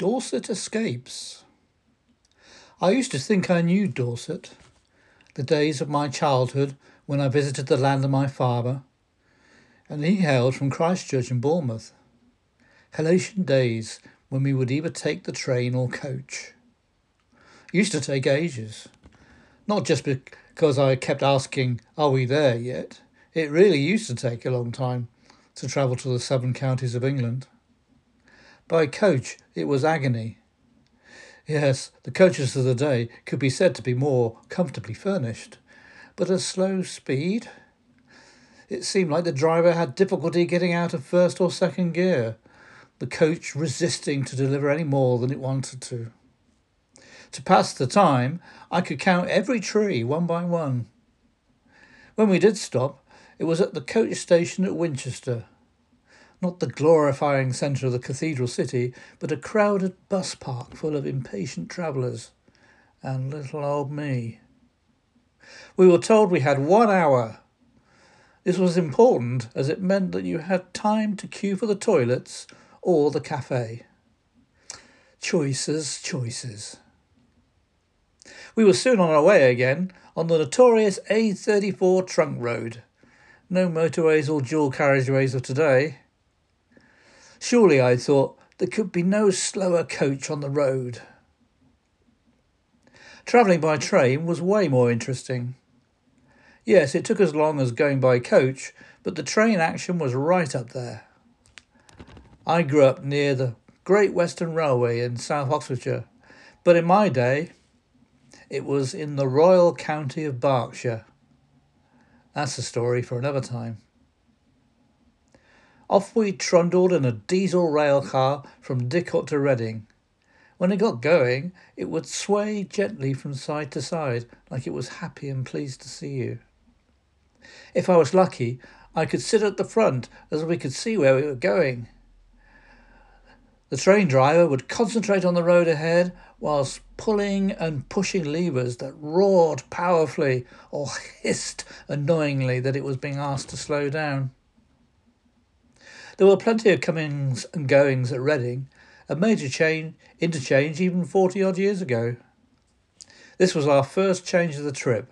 Dorset escapes. I used to think I knew Dorset, the days of my childhood when I visited the land of my father, and he hailed from Christchurch and Bournemouth. Halation days when we would either take the train or coach. It used to take ages, not just because I kept asking, Are we there yet? It really used to take a long time to travel to the southern counties of England. By coach, it was agony. Yes, the coaches of the day could be said to be more comfortably furnished, but a slow speed? It seemed like the driver had difficulty getting out of first or second gear, the coach resisting to deliver any more than it wanted to. To pass the time, I could count every tree one by one. When we did stop, it was at the coach station at Winchester, not the glorifying centre of the cathedral city, but a crowded bus park full of impatient travellers, and little old me. We were told we had one hour. This was important as it meant that you had time to queue for the toilets or the cafe. Choices, choices. We were soon on our way again on the notorious A34 trunk road. No motorways or dual carriageways of today. Surely, I thought, there could be no slower coach on the road. Travelling by train was way more interesting. Yes, it took as long as going by coach, but the train action was right up there. I grew up near the Great Western Railway in South Oxfordshire, but in my day, it was in the Royal County of Berkshire. That's a story for another time. Off we trundled in a diesel rail car from Didcot to Reading. When it got going, it would sway gently from side to side, like it was happy and pleased to see you. If I was lucky, I could sit at the front as we could see where we were going. The train driver would concentrate on the road ahead whilst pulling and pushing levers that roared powerfully or hissed annoyingly that it was being asked to slow down. There were plenty of comings and goings at Reading, a major chain interchange even 40 odd years ago. This was our first change of the trip.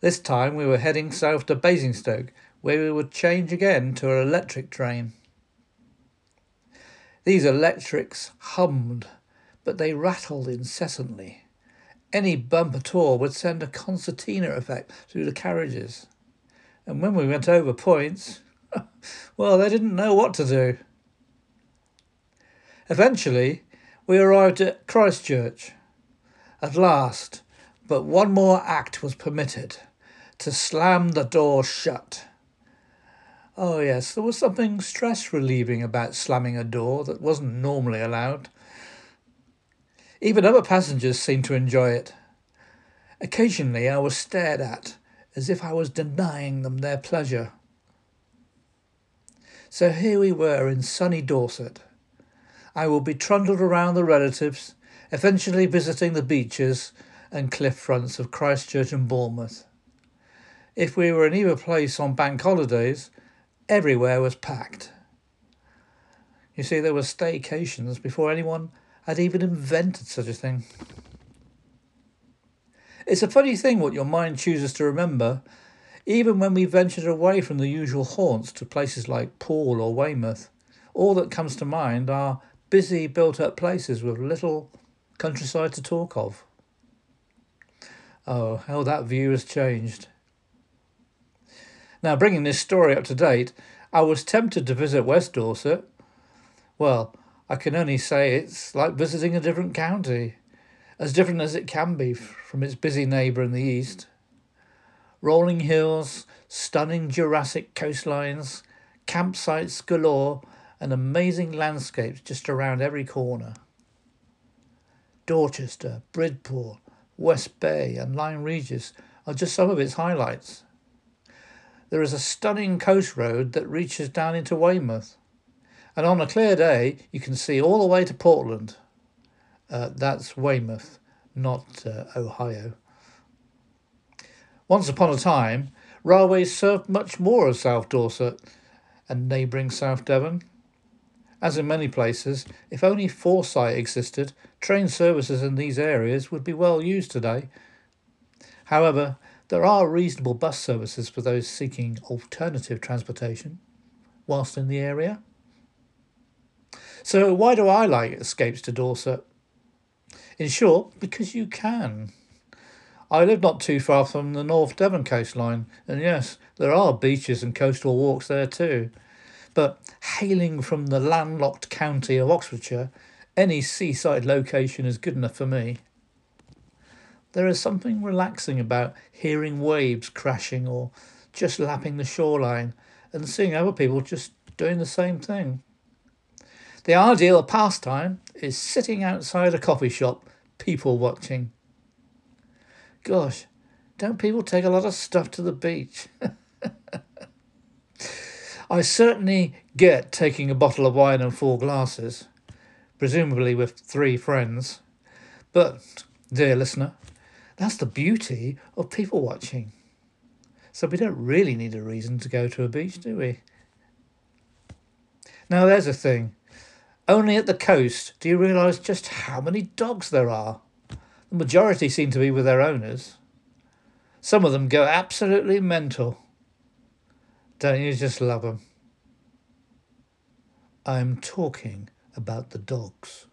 This time we were heading south to Basingstoke, where we would change again to an electric train. These electrics hummed, but they rattled incessantly. Any bump at all would send a concertina effect through the carriages. And when we went over points, well, they didn't know what to do. Eventually, we arrived at Christchurch. At last, but one more act was permitted to slam the door shut. Oh, yes, there was something stress relieving about slamming a door that wasn't normally allowed. Even other passengers seemed to enjoy it. Occasionally, I was stared at as if I was denying them their pleasure. So here we were in sunny Dorset. I will be trundled around the relatives, eventually visiting the beaches and cliff fronts of Christchurch and Bournemouth. If we were in either place on bank holidays, everywhere was packed. You see, there were staycations before anyone had even invented such a thing. It's a funny thing what your mind chooses to remember even when we ventured away from the usual haunts to places like Poole or Weymouth, all that comes to mind are busy, built up places with little countryside to talk of. Oh, how that view has changed. Now, bringing this story up to date, I was tempted to visit West Dorset. Well, I can only say it's like visiting a different county, as different as it can be from its busy neighbour in the east rolling hills, stunning Jurassic coastlines, campsites galore, and amazing landscapes just around every corner. Dorchester, Bridport, West Bay, and Lyme Regis are just some of its highlights. There is a stunning coast road that reaches down into Weymouth, and on a clear day you can see all the way to Portland. Uh, that's Weymouth, not uh, Ohio. Once upon a time, railways served much more of South Dorset and neighbouring South Devon. As in many places, if only foresight existed, train services in these areas would be well used today. However, there are reasonable bus services for those seeking alternative transportation whilst in the area. So, why do I like escapes to Dorset? In short, because you can. I live not too far from the North Devon coastline, and yes, there are beaches and coastal walks there too. But hailing from the landlocked county of Oxfordshire, any seaside location is good enough for me. There is something relaxing about hearing waves crashing or just lapping the shoreline and seeing other people just doing the same thing. The ideal pastime is sitting outside a coffee shop, people watching. Gosh, don't people take a lot of stuff to the beach? I certainly get taking a bottle of wine and four glasses, presumably with three friends. But, dear listener, that's the beauty of people watching. So we don't really need a reason to go to a beach, do we? Now, there's a thing. Only at the coast do you realise just how many dogs there are. The majority seem to be with their owners. Some of them go absolutely mental. Don't you just love them? I'm talking about the dogs.